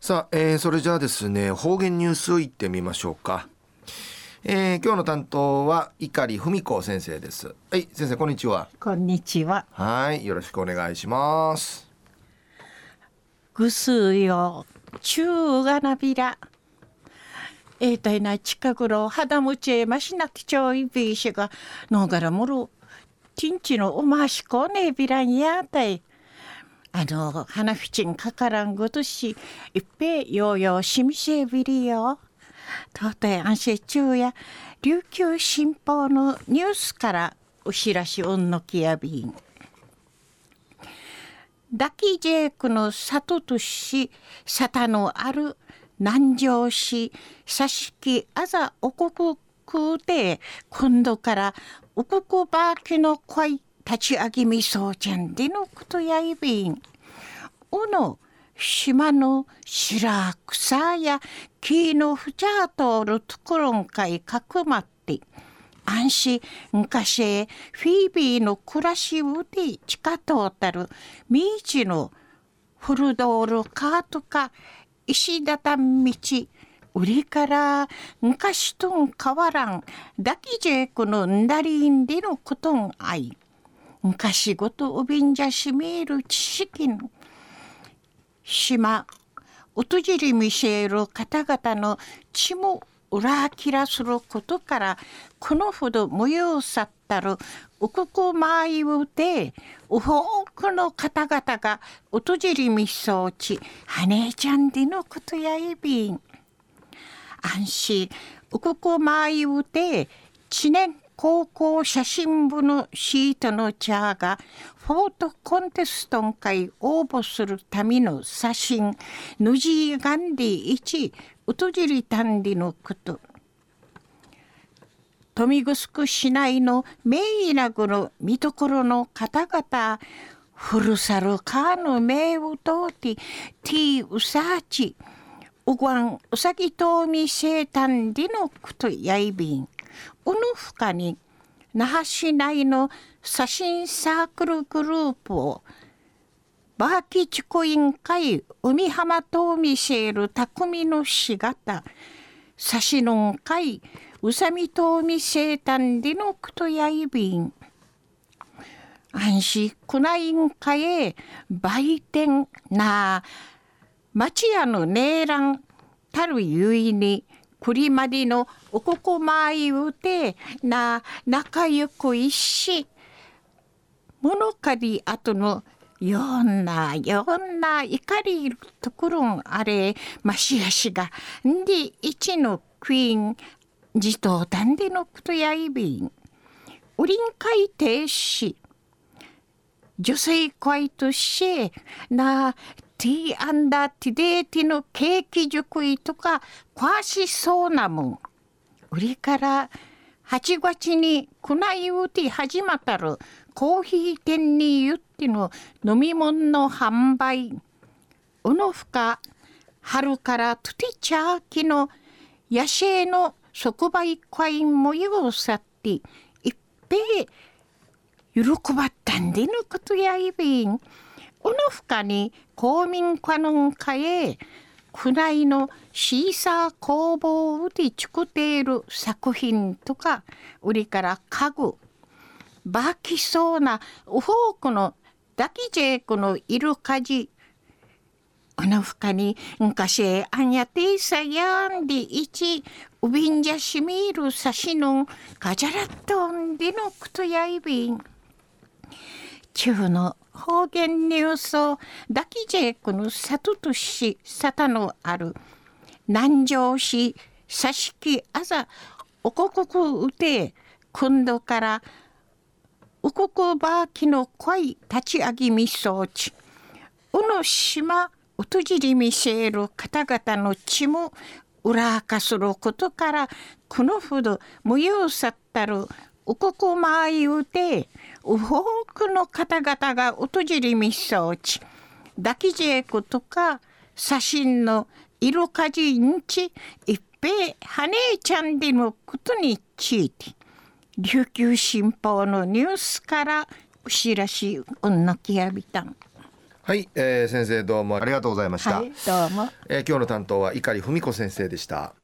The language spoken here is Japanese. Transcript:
さあ、えー、それじゃあですね方言ニュースいってみましょうか、えー、今日の担当は碇文子先生です。はい先生こんにちは。こんにちは。はいよろしくお願いします。ぐすよ中がなびら。えー、たいな近くの肌持ちえましなきちょいびいしがのがらもろちんちのおましこねびらんやたいあの花ふちんかからんごとしいっぺようようしみせびりよとうとい安静中や琉球新報のニュースからお知らしうんのきやびんダキジェイクの里とし沙汰のある南城市佐敷あざおこくくで今度からおこくばきの恋立ち上げみそうちゃんでのことやいびん。おの島の白草や木のふちゃとるところんかいかくまって安心昔フィービーの暮らしうで地下通ったるミーチのフルドールカートか石畳道売りから昔とん変わらんだきじえくのんだりんでのことんあい。昔ごとおびんじゃしめる知識の島とじり見せる方々の血も裏切らすることからこのほど模様去ったるうここまいうて多くの方々がとじりみそうちはねちゃんでのことやいびん安心うここまいうて知念高校写真部のシートのチャーがフォートコンテストン会応募するための写真ヌジーガンディ1ウトジリタンディのこと。豊見城市内の名医なぐの見どころの方々ふるさるかの名を通ってティーウサーチうがんうさぎとみ生誕でのことやいびん。うぬふかに那覇市内の写真サークルグループをバーキチコ委員会海浜と見せる匠のしがた差しのん会うさみとみせたんでのくとやいびん。安心くないんかえ売店な町屋のねえらんたるゆいにくりまでのおここまいうてな仲良くいし物借り後のよんなよんな怒りところんあれましやしがんで一のクイーン自動団でのことやいびんおりんかいてし女性会としてなティーアンダーティデーティのケーキ熟いとか詳しそうなもん。売りから8月にくないうて始まったるコーヒー店に言っての飲み物の販売。うのふか春からトゥティチャーキの野生の即売会もようさっていっぺ喜ばったんでのことやいびん。この深に公民館の会へ区内のシーサー工房で作っている作品とか売りから家具バキそうなフォークのダキジェイクのイルカジこの深に昔あんやていさやんでいちウビンジャシミールサシノンガジャラットンでのクトヤイビン。中の方言ニュースをダキジェイクの里とし沙汰のある南城市佐敷あざおここくうて今度からうここばきの恋立ち上げみそうちうの島うとじりみせる方々の血も裏かすることからこのほど無用さったるうここまい言うて多くの方々が訪れみそうち抱きじえことか写真の色かじんち一平はねえちゃんでのことについて琉球新報のニュースからお知らしうんのきやびた。ん。はい、えー先生どうもありがとうございました、はいどうも。えー今日の担当は碇文子先生でした